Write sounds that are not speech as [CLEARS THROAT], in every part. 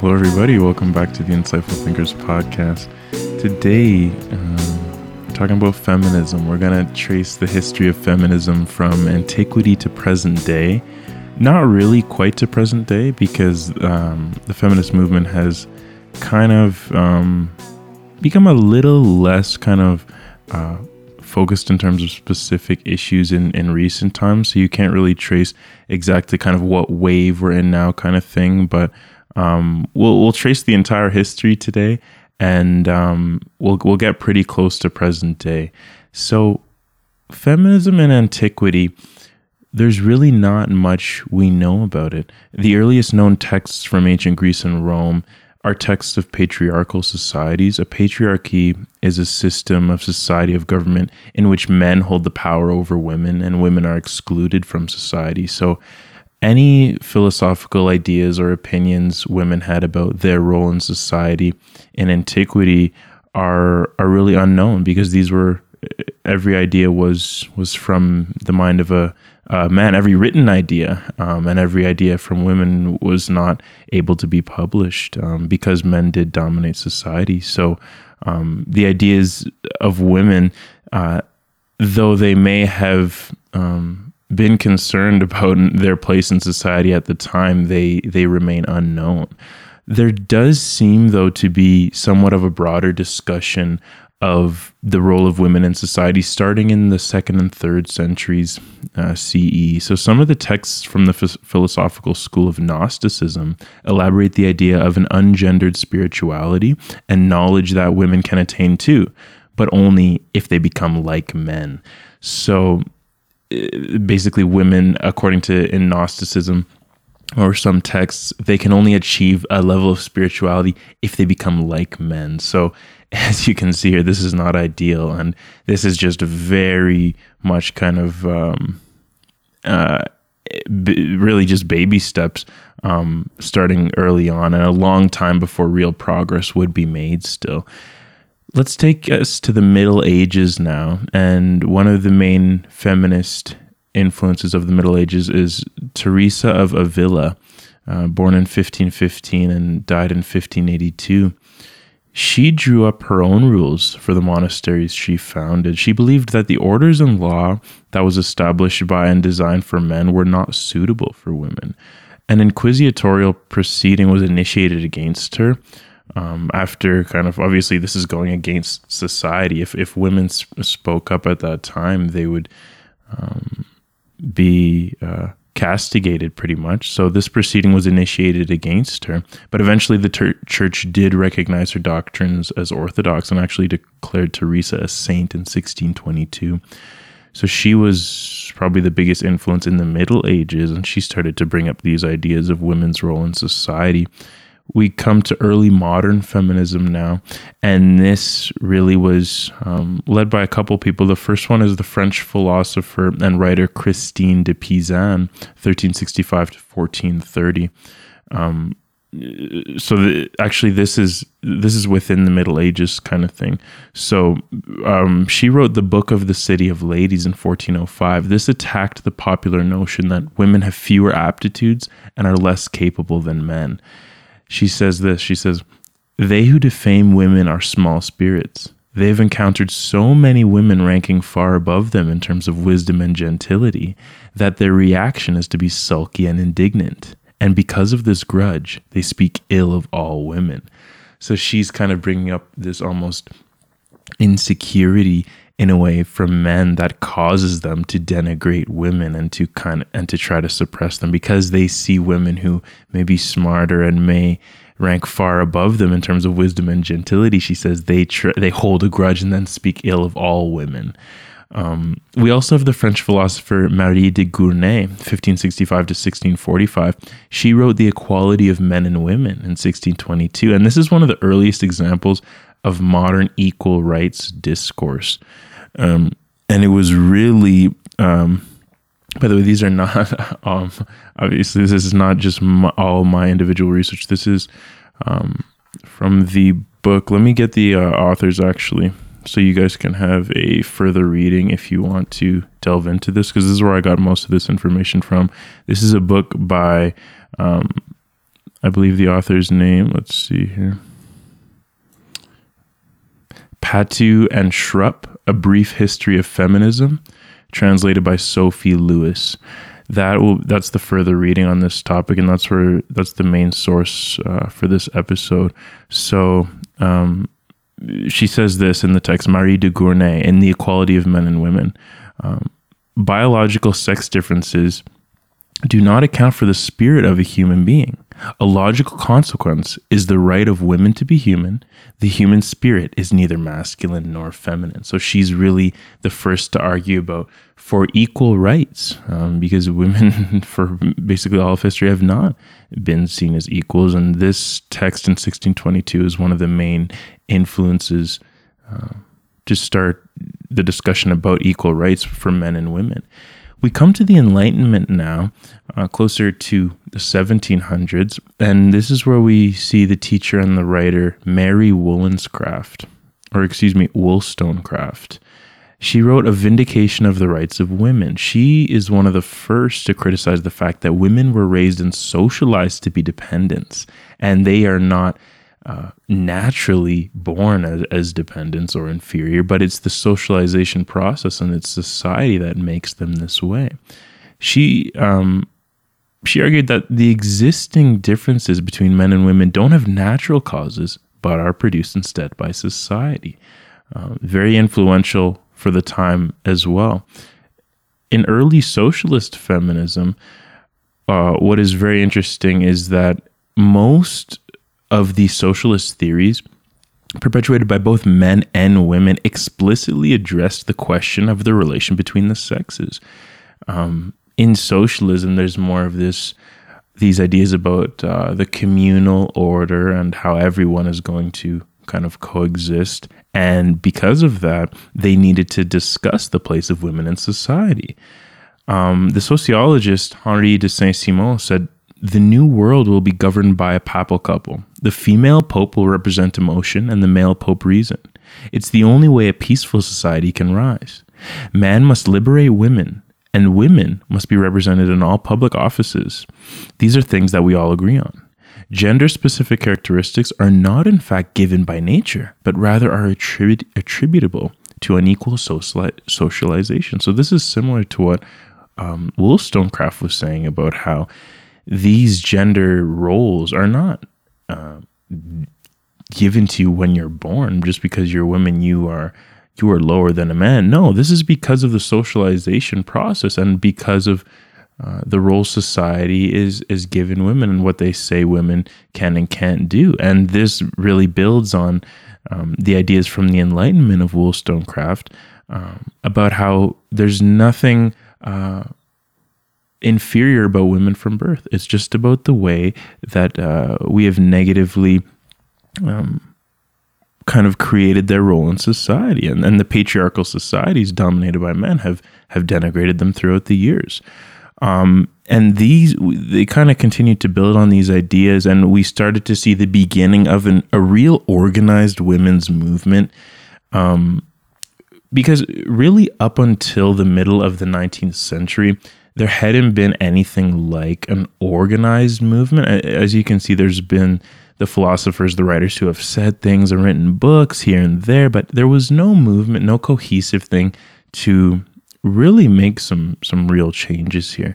Hello, everybody. Welcome back to the Insightful Thinkers podcast. Today, um, we're talking about feminism. We're going to trace the history of feminism from antiquity to present day. Not really quite to present day because um, the feminist movement has kind of um, become a little less kind of uh, focused in terms of specific issues in, in recent times. So you can't really trace exactly kind of what wave we're in now, kind of thing. But um, we'll we'll trace the entire history today, and um, we'll we'll get pretty close to present day. So feminism in antiquity. There's really not much we know about it. The earliest known texts from ancient Greece and Rome are texts of patriarchal societies. A patriarchy is a system of society of government in which men hold the power over women and women are excluded from society. So, any philosophical ideas or opinions women had about their role in society in antiquity are are really unknown because these were every idea was was from the mind of a uh, man, every written idea um, and every idea from women was not able to be published um, because men did dominate society. So um, the ideas of women, uh, though they may have um, been concerned about their place in society at the time, they they remain unknown. There does seem, though, to be somewhat of a broader discussion of the role of women in society starting in the second and third centuries uh, CE. So, some of the texts from the philosophical school of Gnosticism elaborate the idea of an ungendered spirituality and knowledge that women can attain too, but only if they become like men. So, basically, women, according to in Gnosticism, or some texts, they can only achieve a level of spirituality if they become like men. So, [LAUGHS] as you can see here, this is not ideal, and this is just very much kind of um, uh, b- really just baby steps, um, starting early on, and a long time before real progress would be made. Still, let's take us to the Middle Ages now, and one of the main feminist influences of the Middle Ages is Teresa of Avila, uh, born in 1515 and died in 1582. She drew up her own rules for the monasteries she founded. She believed that the orders and law that was established by and designed for men were not suitable for women. An inquisitorial proceeding was initiated against her um, after kind of obviously this is going against society. If, if women sp- spoke up at that time, they would um, be uh, castigated pretty much. So this proceeding was initiated against her. But eventually the ter- church did recognize her doctrines as orthodox and actually declared Teresa a saint in 1622. So she was probably the biggest influence in the Middle Ages, and she started to bring up these ideas of women's role in society we come to early modern feminism now, and this really was um, led by a couple people. The first one is the French philosopher and writer Christine de Pizan, 1365 to 1430. Um, so the, actually, this is this is within the Middle Ages kind of thing. So um, she wrote the Book of the City of Ladies in 1405. This attacked the popular notion that women have fewer aptitudes and are less capable than men she says this she says they who defame women are small spirits. They've encountered so many women ranking far above them in terms of wisdom and gentility that their reaction is to be sulky and indignant. And because of this grudge they speak ill of all women. So she's kind of bringing up this almost insecurity in a way from men that causes them to denigrate women and to kind of and to try to suppress them because they see women who may be smarter and may rank far above them in terms of wisdom and gentility she says they tr- they hold a grudge and then speak ill of all women um, we also have the French philosopher Marie de Gournay, 1565 to 1645. She wrote The Equality of Men and Women in 1622. And this is one of the earliest examples of modern equal rights discourse. Um, and it was really, um, by the way, these are not, [LAUGHS] um, obviously, this is not just my, all my individual research. This is um, from the book. Let me get the uh, authors actually, so you guys can have a further reading if you want to delve into this, because this is where I got most of this information from. This is a book by um, I believe the author's name, let's see here. Patu and Schrupp, A Brief History of Feminism, translated by Sophie Lewis. That will that's the further reading on this topic, and that's where that's the main source uh, for this episode. So um, she says this in the text, Marie de Gournay, in the equality of men and women. Um, biological sex differences do not account for the spirit of a human being. A logical consequence is the right of women to be human. The human spirit is neither masculine nor feminine. So she's really the first to argue about for equal rights, um, because women, [LAUGHS] for basically all of history, have not been seen as equals. And this text in 1622 is one of the main influences uh, to start the discussion about equal rights for men and women. We come to the Enlightenment now, uh, closer to the 1700s, and this is where we see the teacher and the writer Mary Wollstonecraft, or excuse me, Wollstonecraft. She wrote A Vindication of the Rights of Women. She is one of the first to criticize the fact that women were raised and socialized to be dependents, and they are not naturally born as, as dependents or inferior, but it's the socialization process and it's society that makes them this way. She um, she argued that the existing differences between men and women don't have natural causes, but are produced instead by society. Uh, very influential for the time as well. In early socialist feminism, uh, what is very interesting is that most of the socialist theories perpetuated by both men and women explicitly addressed the question of the relation between the sexes. Um, in socialism, there's more of this these ideas about uh, the communal order and how everyone is going to kind of coexist. And because of that, they needed to discuss the place of women in society. Um, the sociologist Henri de Saint Simon said the new world will be governed by a papal couple. The female pope will represent emotion and the male pope reason. It's the only way a peaceful society can rise. Man must liberate women, and women must be represented in all public offices. These are things that we all agree on. Gender specific characteristics are not, in fact, given by nature, but rather are attribut- attributable to unequal socialization. So, this is similar to what um, Wollstonecraft was saying about how these gender roles are not uh, given to you when you're born. Just because you're a woman you are you are lower than a man. No this is because of the socialization process and because of uh, the role society is is given women and what they say women can and can't do. And this really builds on um, the ideas from the enlightenment of wollstonecraft um, about how there's nothing uh, inferior about women from birth. It's just about the way that uh, we have negatively um, kind of created their role in society, and, and the patriarchal societies dominated by men have have denigrated them throughout the years. Um, and these they kind of continued to build on these ideas, and we started to see the beginning of an, a real organized women's movement. Um, because really, up until the middle of the 19th century, there hadn't been anything like an organized movement. As you can see, there's been the philosophers, the writers who have said things and written books here and there, but there was no movement, no cohesive thing to really make some some real changes here.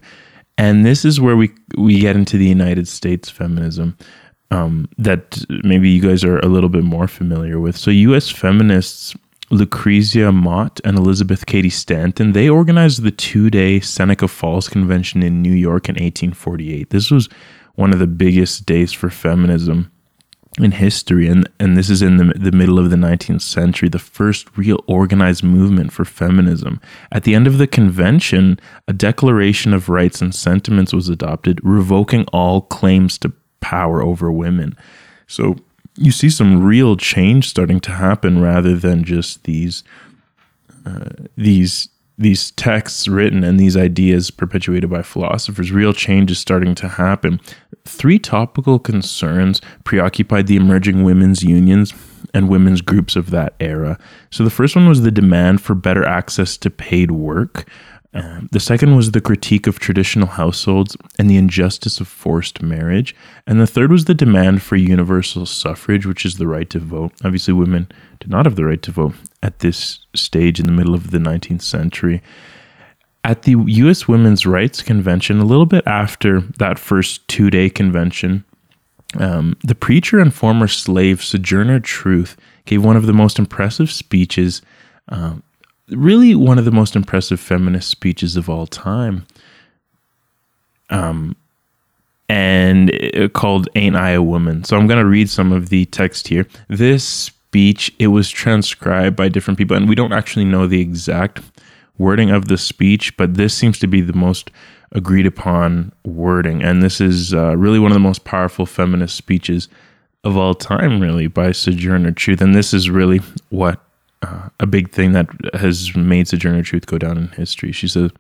And this is where we we get into the United States feminism um, that maybe you guys are a little bit more familiar with. So, U.S. feminists Lucretia Mott and Elizabeth Cady Stanton, they organized the two day Seneca Falls Convention in New York in 1848. This was one of the biggest days for feminism in history, and, and this is in the, the middle of the 19th century, the first real organized movement for feminism. At the end of the convention, a Declaration of Rights and Sentiments was adopted, revoking all claims to power over women. So you see some real change starting to happen rather than just these uh, these these texts written and these ideas perpetuated by philosophers. Real change is starting to happen. Three topical concerns preoccupied the emerging women's unions and women's groups of that era. So the first one was the demand for better access to paid work The second was the critique of traditional households and the injustice of forced marriage. And the third was the demand for universal suffrage, which is the right to vote. Obviously, women did not have the right to vote at this stage in the middle of the 19th century. At the U.S. Women's Rights Convention, a little bit after that first two day convention, um, the preacher and former slave Sojourner Truth gave one of the most impressive speeches um, really one of the most impressive feminist speeches of all time. Um, and called "Ain't I a Woman?" So I'm going to read some of the text here. This speech it was transcribed by different people, and we don't actually know the exact wording of the speech, but this seems to be the most agreed upon wording, and this is uh, really one of the most powerful feminist speeches of all time, really, by Sojourner Truth. And this is really what uh, a big thing that has made Sojourner Truth go down in history. She says,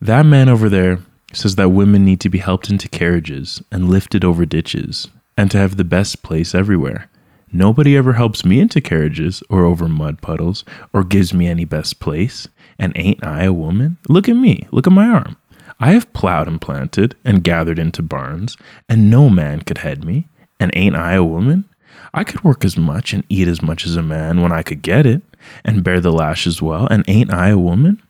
That man over there says that women need to be helped into carriages and lifted over ditches and to have the best place everywhere. Nobody ever helps me into carriages or over mud puddles or gives me any best place. And ain't I a woman? Look at me. Look at my arm. I have plowed and planted and gathered into barns, and no man could head me. And ain't I a woman? I could work as much and eat as much as a man when I could get it and bear the lash as well. And ain't I a woman?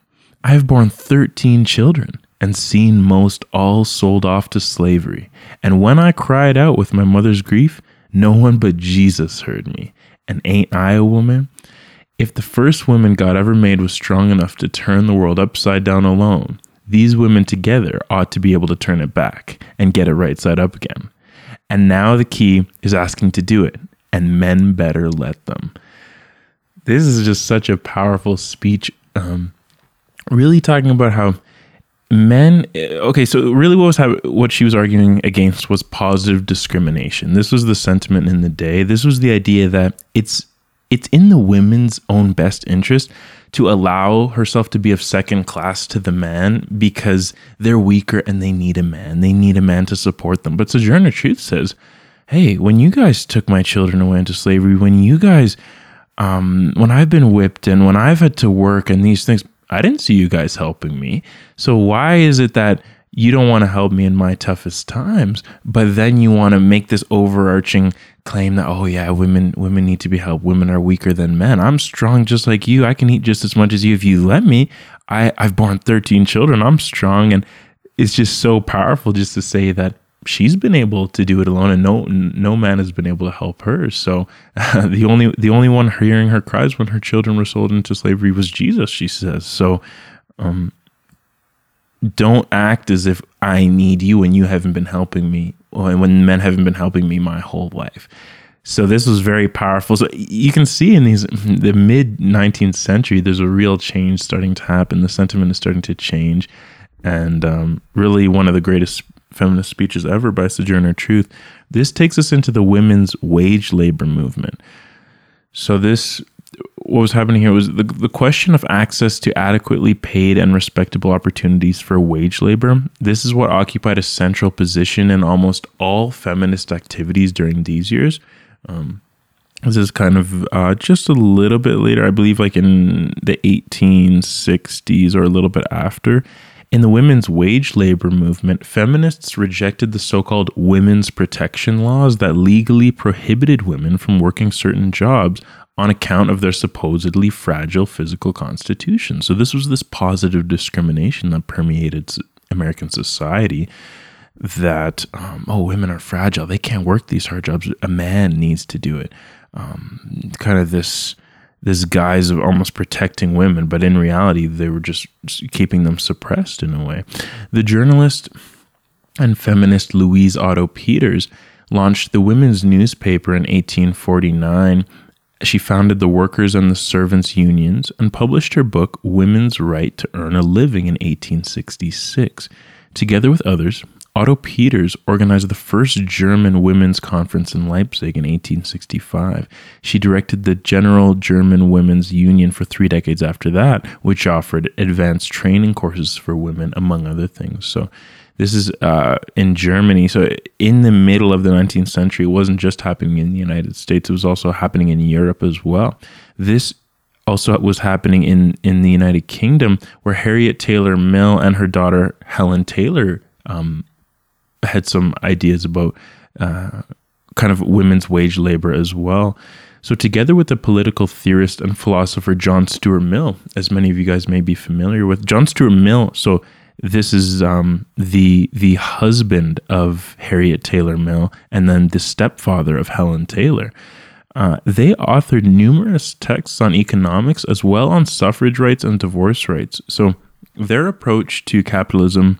I have borne 13 children and seen most all sold off to slavery. And when I cried out with my mother's grief, no one but Jesus heard me. And ain't I a woman? If the first woman God ever made was strong enough to turn the world upside down alone, these women together ought to be able to turn it back and get it right side up again. And now the key is asking to do it, and men better let them this is just such a powerful speech. Um, really talking about how men. Okay, so really, what was what she was arguing against was positive discrimination. This was the sentiment in the day. This was the idea that it's it's in the women's own best interest to allow herself to be of second class to the man because they're weaker and they need a man. They need a man to support them. But Sojourner Truth says, hey, when you guys took my children away into slavery, when you guys um, when I've been whipped and when I've had to work and these things, I didn't see you guys helping me. So why is it that you don't want to help me in my toughest times, but then you want to make this overarching claim that oh yeah, women women need to be helped. Women are weaker than men. I'm strong just like you. I can eat just as much as you if you let me. I I've born 13 children. I'm strong and it's just so powerful just to say that she's been able to do it alone and no no man has been able to help her. So uh, [LAUGHS] the only the only one hearing her cries when her children were sold into slavery was Jesus she says. So um, don't act as if I need you and you haven't been helping me and when men haven't been helping me my whole life. So this was very powerful. So you can see in these the mid 19th century there's a real change starting to happen. The sentiment is starting to change. And um, really one of the greatest feminist speeches ever by Sojourner Truth. This takes us into the women's wage labor movement. So this what was happening here was the, the question of access to adequately paid and respectable opportunities for wage labor. This is what occupied a central position in almost all feminist activities during these years. Um, this is kind of uh, just a little bit later, I believe, like in the 1860s or a little bit after. In the women's wage labor movement, feminists rejected the so called women's protection laws that legally prohibited women from working certain jobs on account of their supposedly fragile physical constitution. So, this was this positive discrimination that permeated American society that, um, oh, women are fragile. They can't work these hard jobs. A man needs to do it. Um, kind of this this guise of almost protecting women, but in reality, they were just keeping them suppressed in a way. The journalist and feminist Louise Otto Peters launched the women's newspaper in 1849. She founded the workers and the servants unions and published her book Women's Right to Earn a Living in 1866. Together with others, Otto Peters organized the first German women's conference in Leipzig in 1865. She directed the General German Women's Union for three decades after that, which offered advanced training courses for women, among other things. So, this is uh, in Germany. So, in the middle of the 19th century, it wasn't just happening in the United States, it was also happening in Europe as well. This also was happening in in the United Kingdom, where Harriet Taylor Mill and her daughter Helen Taylor um, had some ideas about uh, kind of women's wage labor as well. So, together with the political theorist and philosopher John Stuart Mill, as many of you guys may be familiar with, John Stuart Mill. So, this is um, the the husband of Harriet Taylor Mill, and then the stepfather of Helen Taylor. Uh, they authored numerous texts on economics as well on suffrage rights and divorce rights. So, their approach to capitalism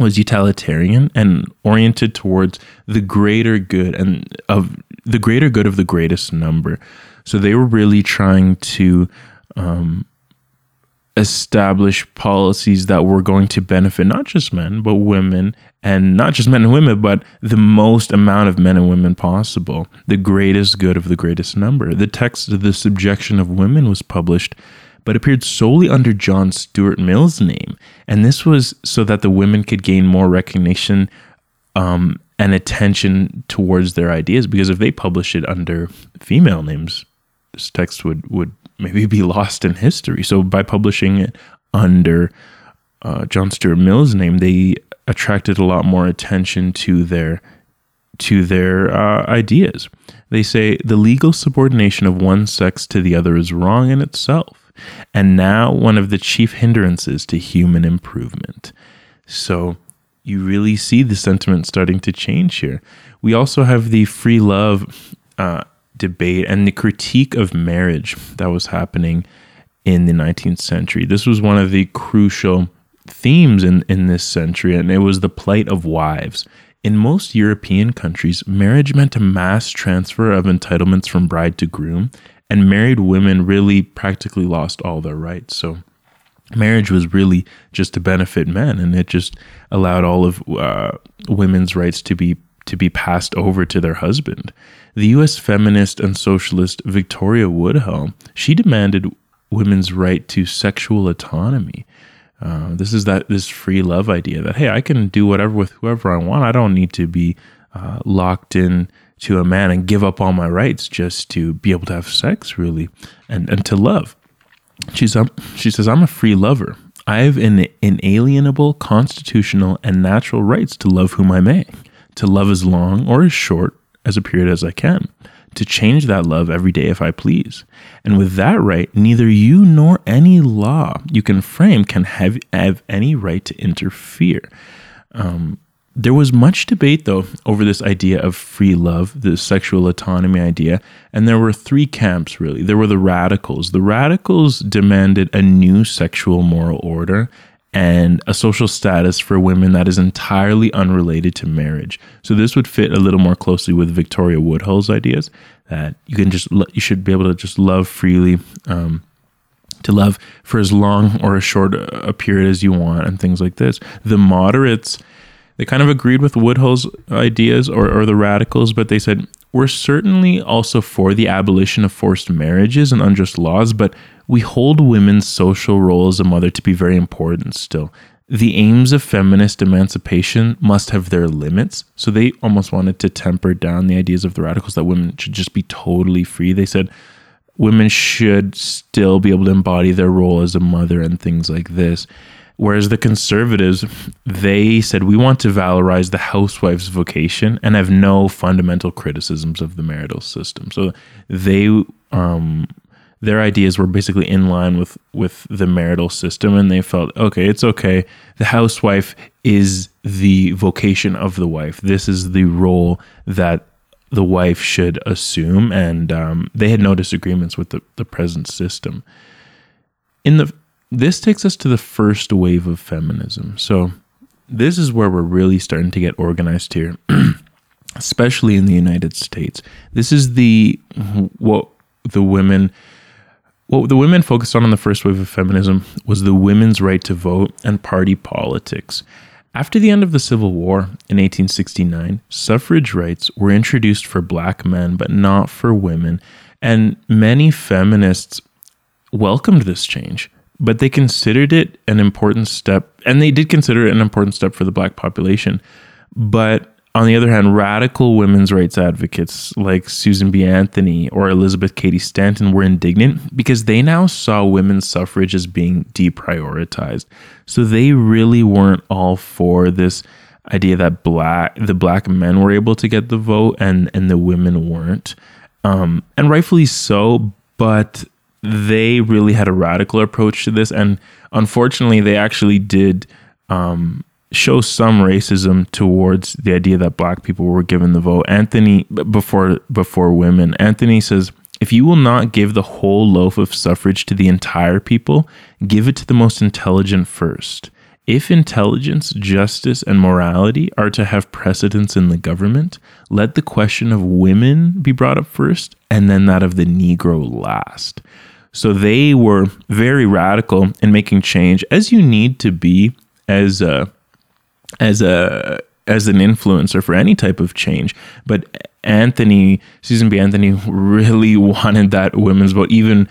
was utilitarian and oriented towards the greater good and of the greater good of the greatest number. So they were really trying to um, establish policies that were going to benefit not just men but women and not just men and women but the most amount of men and women possible the greatest good of the greatest number the text of the subjection of women was published but appeared solely under John Stuart Mill's name. And this was so that the women could gain more recognition um, and attention towards their ideas. Because if they published it under female names, this text would, would maybe be lost in history. So by publishing it under uh, John Stuart Mill's name, they attracted a lot more attention to their to their uh, ideas. They say the legal subordination of one sex to the other is wrong in itself and now one of the chief hindrances to human improvement. So you really see the sentiment starting to change here. We also have the free love uh, debate and the critique of marriage that was happening in the 19th century. This was one of the crucial themes in, in this century, and it was the plight of wives. In most European countries, marriage meant a mass transfer of entitlements from bride to groom, and married women really practically lost all their rights. So marriage was really just to benefit men, and it just allowed all of uh, women's rights to be to be passed over to their husband. The U.S. feminist and socialist Victoria Woodhull she demanded women's right to sexual autonomy. Uh, this is that this free love idea that hey, I can do whatever with whoever I want. I don't need to be uh, locked in to a man and give up all my rights just to be able to have sex, really, and, and to love. She's, um, she says, I'm a free lover. I have an inalienable constitutional and natural rights to love whom I may, to love as long or as short as a period as I can, to change that love every day if I please. And with that right, neither you nor any law you can frame can have, have any right to interfere. Um, there was much debate, though, over this idea of free love, the sexual autonomy idea. And there were three camps, really. There were the radicals. The radicals demanded a new sexual moral order and a social status for women that is entirely unrelated to marriage. So this would fit a little more closely with Victoria Woodhull's ideas that you can just you should be able to just love freely, um, to love for as long or as short a period as you want, and things like this. The moderates they kind of agreed with Woodhull's ideas or, or the radicals, but they said, we're certainly also for the abolition of forced marriages and unjust laws, but we hold women's social role as a mother to be very important still. The aims of feminist emancipation must have their limits. So they almost wanted to temper down the ideas of the radicals that women should just be totally free. They said women should still be able to embody their role as a mother and things like this. Whereas the conservatives, they said, we want to valorize the housewife's vocation and have no fundamental criticisms of the marital system. So they, um, their ideas were basically in line with, with the marital system. And they felt, okay, it's okay. The housewife is the vocation of the wife. This is the role that the wife should assume. And um, they had no disagreements with the, the present system. In the this takes us to the first wave of feminism. So, this is where we're really starting to get organized here, [CLEARS THROAT] especially in the United States. This is the what the women what the women focused on in the first wave of feminism was the women's right to vote and party politics. After the end of the Civil War in 1869, suffrage rights were introduced for black men but not for women, and many feminists welcomed this change but they considered it an important step, and they did consider it an important step for the black population. But on the other hand, radical women's rights advocates like Susan B. Anthony or Elizabeth Cady Stanton were indignant because they now saw women's suffrage as being deprioritized. So they really weren't all for this idea that black the black men were able to get the vote and and the women weren't. Um, and rightfully so, but they really had a radical approach to this, and unfortunately, they actually did um, show some racism towards the idea that black people were given the vote. Anthony before before women. Anthony says, "If you will not give the whole loaf of suffrage to the entire people, give it to the most intelligent first. If intelligence, justice, and morality are to have precedence in the government, let the question of women be brought up first and then that of the Negro last. So they were very radical in making change, as you need to be as a as a as an influencer for any type of change. But Anthony, Susan B. Anthony, really [LAUGHS] wanted that women's vote, even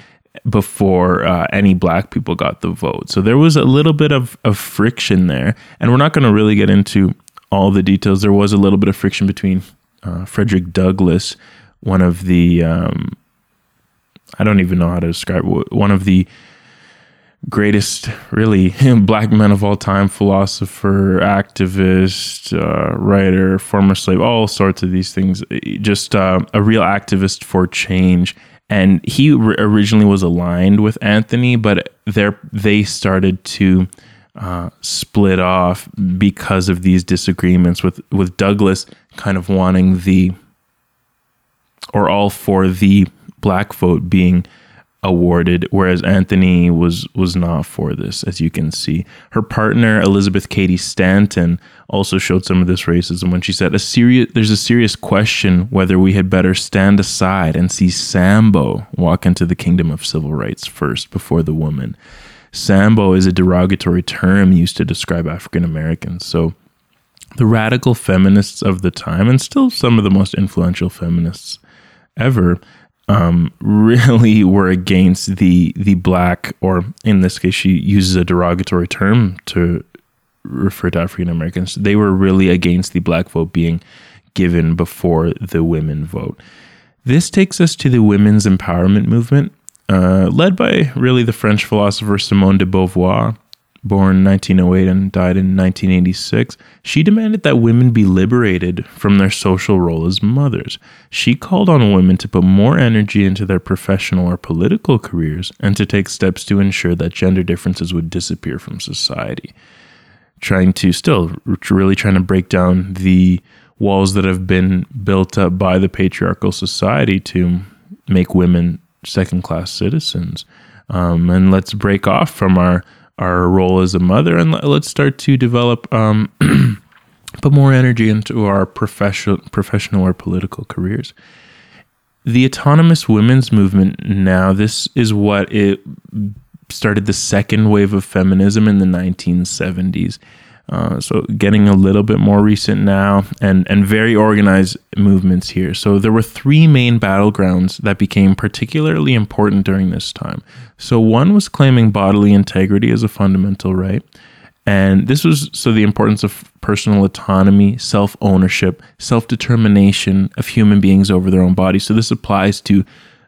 before uh, any black people got the vote. So there was a little bit of, of friction there. And we're not going to really get into all the details. There was a little bit of friction between uh, Frederick Douglass, one of the, um, I don't even know how to describe one of the greatest, really, [LAUGHS] black men of all time, philosopher, activist, uh, writer, former slave, all sorts of these things. Just uh, a real activist for change. And he originally was aligned with Anthony, but they started to uh, split off because of these disagreements with, with Douglass kind of wanting the, or all for the black vote being awarded, whereas Anthony was was not for this, as you can see. Her partner Elizabeth Cady Stanton also showed some of this racism when she said, "A serious there's a serious question whether we had better stand aside and see Sambo walk into the kingdom of civil rights first before the woman." Sambo is a derogatory term used to describe African Americans. So the radical feminists of the time, and still some of the most influential feminists ever, um, really [LAUGHS] were against the the black, or in this case, she uses a derogatory term to refer to African Americans. They were really against the black vote being given before the women vote. This takes us to the women's empowerment movement, uh, led by really the French philosopher Simone de Beauvoir, born 1908 and died in 1986, she demanded that women be liberated from their social role as mothers. She called on women to put more energy into their professional or political careers and to take steps to ensure that gender differences would disappear from society. Trying to still really trying to break down the walls that have been built up by the patriarchal society to make women second class citizens. Um, and let's break off from our our role as a mother and let's start to develop um, [CLEARS THROAT] put more energy into our professional professional or political careers. The autonomous women's movement now this is what it started the second wave of feminism in the 1970s uh, so getting a little bit more recent now and, and very organized movements here. So there were three main battlegrounds that became particularly important during this time. So one was claiming bodily integrity as a fundamental right. And this was so the importance of personal autonomy, self ownership, self determination of human beings over their own bodies. So this applies to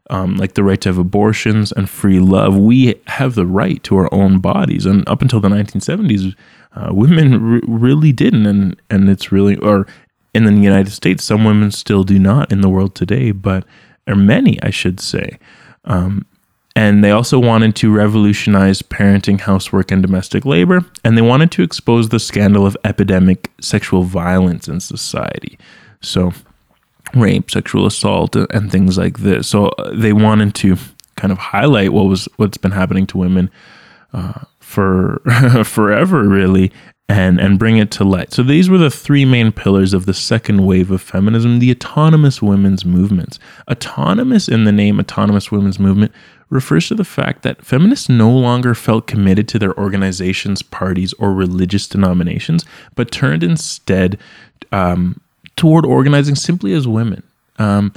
um, like the right to have abortions and free love. We have the right to our own bodies. And up until the 1970s, uh, women r- really didn't, and and it's really or in the United States, some women still do not in the world today, but or many, I should say. Um, and they also wanted to revolutionize parenting, housework, and domestic labor. And they wanted to expose the scandal of epidemic sexual violence in society. So, rape, sexual assault, and things like this. So, uh, they wanted to kind of highlight what was what's been happening to women uh, for [LAUGHS] forever, really, and and bring it to light. So these were the three main pillars of the second wave of feminism, the autonomous women's movements. Autonomous in the name autonomous women's movement refers to the fact that feminists no longer felt committed to their organizations, parties, or religious denominations, but turned instead um, toward organizing simply as women. Um,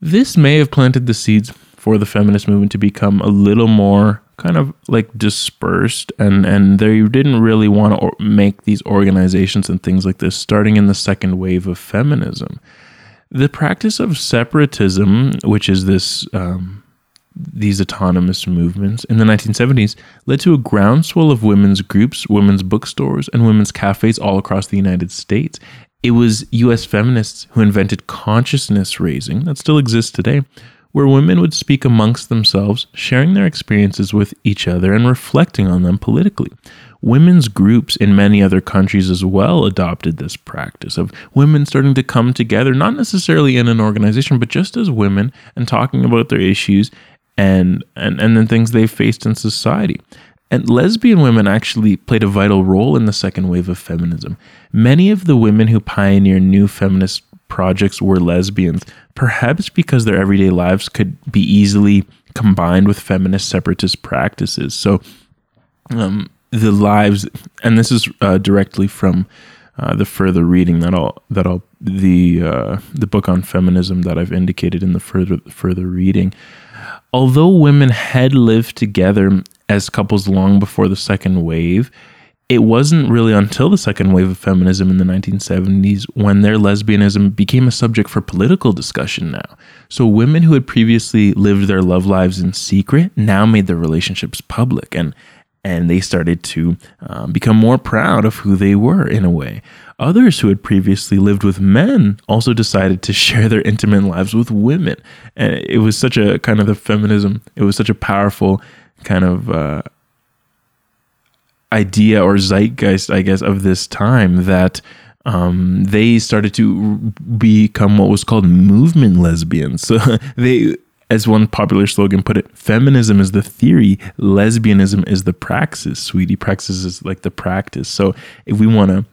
this may have planted the seeds for the feminist movement to become a little more kind of like dispersed and and they didn't really want to make these organizations and things like this starting in the second wave of feminism the practice of separatism which is this um, these autonomous movements in the 1970s led to a groundswell of women's groups women's bookstores and women's cafes all across the united states it was us feminists who invented consciousness raising that still exists today where women would speak amongst themselves, sharing their experiences with each other and reflecting on them politically. Women's groups in many other countries as well adopted this practice of women starting to come together, not necessarily in an organization, but just as women and talking about their issues and and, and the things they faced in society. And lesbian women actually played a vital role in the second wave of feminism. Many of the women who pioneered new feminist projects were lesbians, perhaps because their everyday lives could be easily combined with feminist separatist practices. So, um, the lives, and this is uh, directly from uh, the further reading that I'll that I'll the uh, the book on feminism that I've indicated in the further further reading. Although women had lived together as couples long before the second wave, it wasn't really until the second wave of feminism in the 1970s when their lesbianism became a subject for political discussion now. So women who had previously lived their love lives in secret now made their relationships public and and they started to um, become more proud of who they were in a way. Others who had previously lived with men also decided to share their intimate lives with women. And it was such a kind of the feminism, it was such a powerful kind of uh, idea or zeitgeist, I guess, of this time that um, they started to become what was called movement lesbians. So [LAUGHS] they, as one popular slogan put it, feminism is the theory, lesbianism is the praxis. Sweetie, praxis is like the practice. So if we want to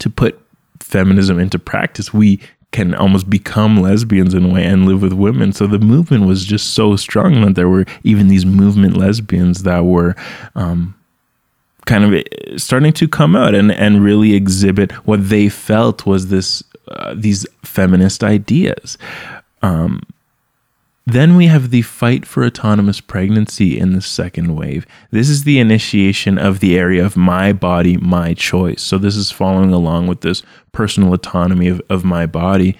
to put feminism into practice, we can almost become lesbians in a way and live with women. So the movement was just so strong that there were even these movement lesbians that were um, kind of eh, starting to come out and, and really exhibit what they felt was this uh, these feminist ideas. Um, then we have the fight for autonomous pregnancy in the second wave. This is the initiation of the area of my body, my choice. So, this is following along with this personal autonomy of, of my body.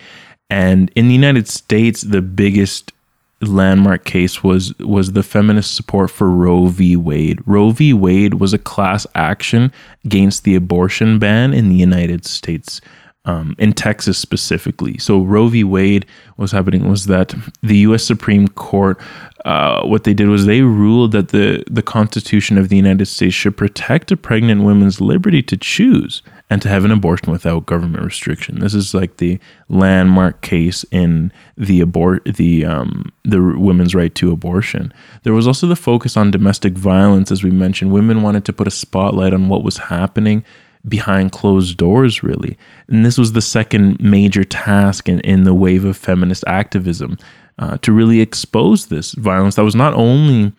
And in the United States, the biggest landmark case was was the feminist support for Roe v. Wade. Roe v. Wade was a class action against the abortion ban in the United States. Um, in Texas specifically. So Roe v. Wade was happening was that the U.S. Supreme Court, uh, what they did was they ruled that the the Constitution of the United States should protect a pregnant woman's liberty to choose and to have an abortion without government restriction. This is like the landmark case in the abort the um, the women's right to abortion. There was also the focus on domestic violence, as we mentioned. Women wanted to put a spotlight on what was happening behind closed doors, really. And this was the second major task in, in the wave of feminist activism uh, to really expose this violence that was not only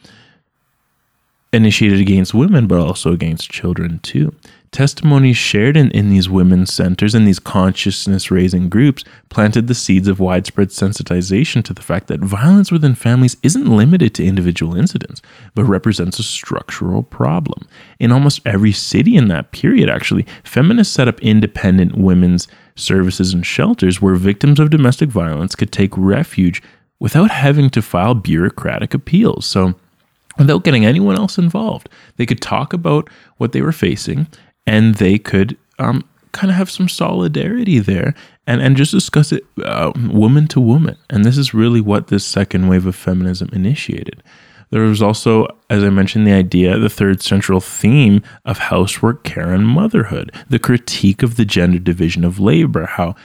initiated against women, but also against children, too. Testimonies shared in, in these women's centers and these consciousness raising groups planted the seeds of widespread sensitization to the fact that violence within families isn't limited to individual incidents, but represents a structural problem. In almost every city in that period, actually, feminists set up independent women's services and shelters where victims of domestic violence could take refuge without having to file bureaucratic appeals. So, without getting anyone else involved, they could talk about what they were facing and they could um, kind of have some solidarity there and, and just discuss it uh, woman to woman. And this is really what this second wave of feminism initiated. There was also, as I mentioned, the idea, the third central theme of housework, care, and motherhood, the critique of the gender division of labor, how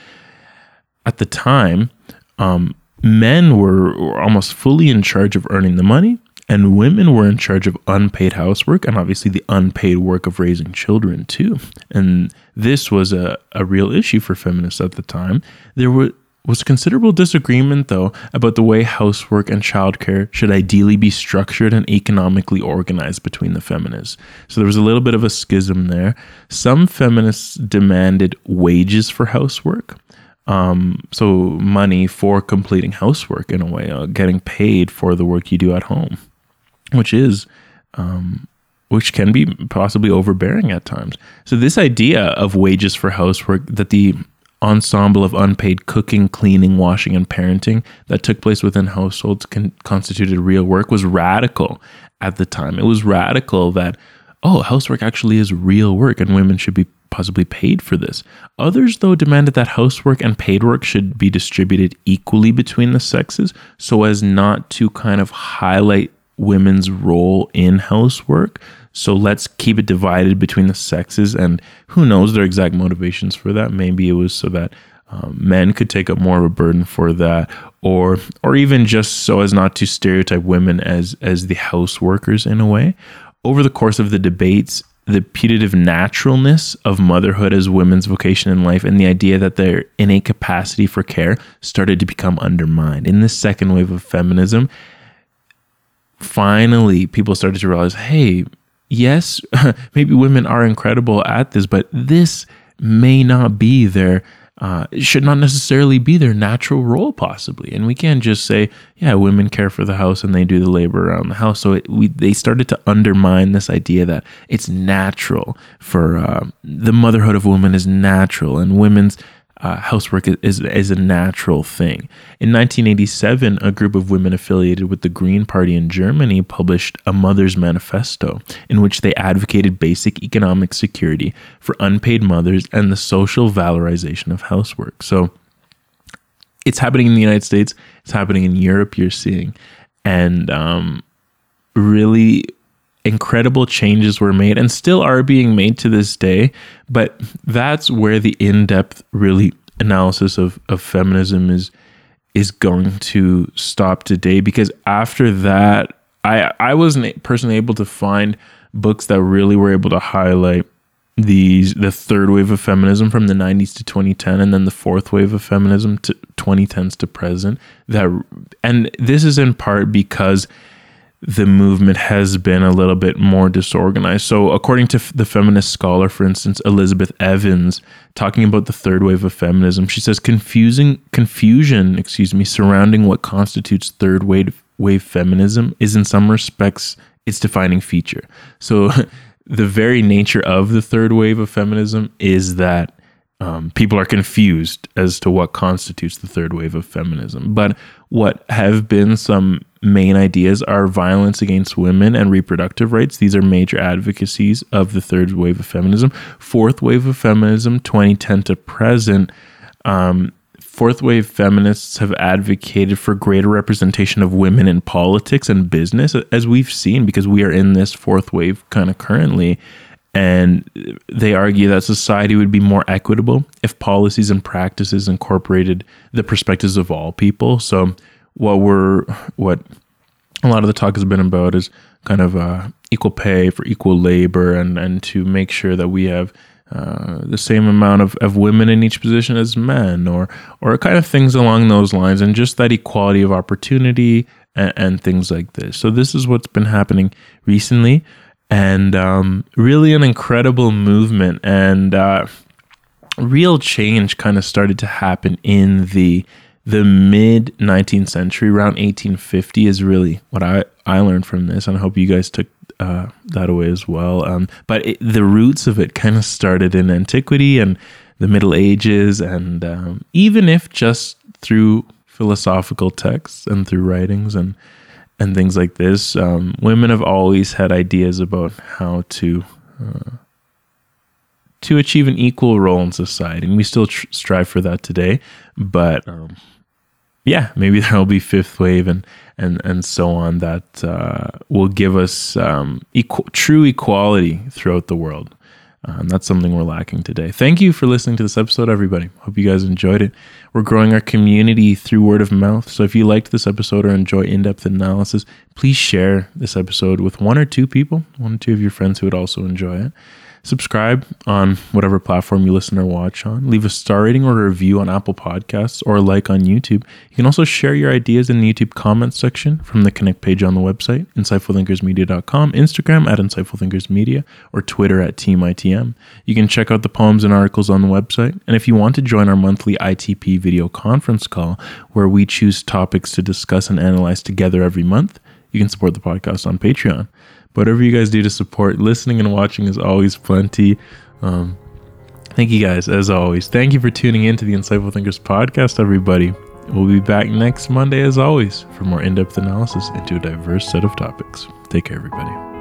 at the time, um, men were, were almost fully in charge of earning the money and women were in charge of unpaid housework and obviously the unpaid work of raising children too. And this was a, a real issue for feminists at the time. There were, was considerable disagreement, though, about the way housework and childcare should ideally be structured and economically organized between the feminists. So there was a little bit of a schism there. Some feminists demanded wages for housework, um, so money for completing housework in a way, uh, getting paid for the work you do at home, which is, um, which can be possibly overbearing at times. So this idea of wages for housework that the ensemble of unpaid cooking, cleaning, washing, and parenting that took place within households con- constituted real work was radical at the time. It was radical that, oh, housework actually is real work and women should be possibly paid for this. Others, though, demanded that housework and paid work should be distributed equally between the sexes so as not to kind of highlight women's role in housework. So let's keep it divided between the sexes. And who knows their exact motivations for that? Maybe it was so that um, men could take up more of a burden for that, or or even just so as not to stereotype women as as the house workers in a way. Over the course of the debates, the putative naturalness of motherhood as women's vocation in life and the idea that their innate capacity for care started to become undermined. In this second wave of feminism, finally people started to realize hey, yes, [LAUGHS] maybe women are incredible at this, but this may not be their uh, should not necessarily be their natural role, possibly. And we can't just say, yeah, women care for the house and they do the labor around the house. So it, we, they started to undermine this idea that it's natural for uh, the motherhood of women is natural and women's uh, housework is, is a natural thing. In 1987, a group of women affiliated with the Green Party in Germany published a Mother's Manifesto, in which they advocated basic economic security for unpaid mothers and the social valorization of housework. So it's happening in the United States, it's happening in Europe, you're seeing. And um, really incredible changes were made and still are being made to this day. But that's where the in depth, really analysis of, of feminism is is going to stop today because after that I I wasn't personally able to find books that really were able to highlight these the third wave of feminism from the 90s to 2010 and then the fourth wave of feminism to 2010s to present that and this is in part because the movement has been a little bit more disorganized. So, according to the feminist scholar, for instance, Elizabeth Evans, talking about the third wave of feminism, she says confusing confusion, excuse me, surrounding what constitutes third wave wave feminism is in some respects its defining feature. So, [LAUGHS] the very nature of the third wave of feminism is that um, people are confused as to what constitutes the third wave of feminism. But what have been some main ideas are violence against women and reproductive rights. These are major advocacies of the third wave of feminism. Fourth wave of feminism, 2010 to present. Um, fourth wave feminists have advocated for greater representation of women in politics and business, as we've seen, because we are in this fourth wave kind of currently. And they argue that society would be more equitable if policies and practices incorporated the perspectives of all people. So, what we're what a lot of the talk has been about is kind of uh, equal pay for equal labor and and to make sure that we have uh, the same amount of, of women in each position as men or or kind of things along those lines and just that equality of opportunity and, and things like this. So this is what's been happening recently and um, really an incredible movement and uh, real change kind of started to happen in the the mid 19th century, around 1850, is really what I, I learned from this. And I hope you guys took uh, that away as well. Um, but it, the roots of it kind of started in antiquity and the Middle Ages, and um, even if just through philosophical texts and through writings and and things like this, um, women have always had ideas about how to uh, to achieve an equal role in society, and we still tr- strive for that today. But um, yeah, maybe [LAUGHS] there will be fifth wave and and and so on that uh, will give us um, equal, true equality throughout the world. Um, that's something we're lacking today. Thank you for listening to this episode, everybody. Hope you guys enjoyed it. We're growing our community through word of mouth. So if you liked this episode or enjoy in depth analysis, please share this episode with one or two people, one or two of your friends who would also enjoy it. Subscribe on whatever platform you listen or watch on. Leave a star rating or a review on Apple Podcasts or a like on YouTube. You can also share your ideas in the YouTube comments section from the Connect page on the website, insightfulthinkersmedia.com, Instagram at insightfulthinkersmedia, or Twitter at TeamITM. You can check out the poems and articles on the website. And if you want to join our monthly ITP video conference call, where we choose topics to discuss and analyze together every month, you can support the podcast on Patreon whatever you guys do to support listening and watching is always plenty. Um, thank you guys, as always. Thank you for tuning in to the Insightful Thinkers podcast, everybody. We'll be back next Monday, as always, for more in depth analysis into a diverse set of topics. Take care, everybody.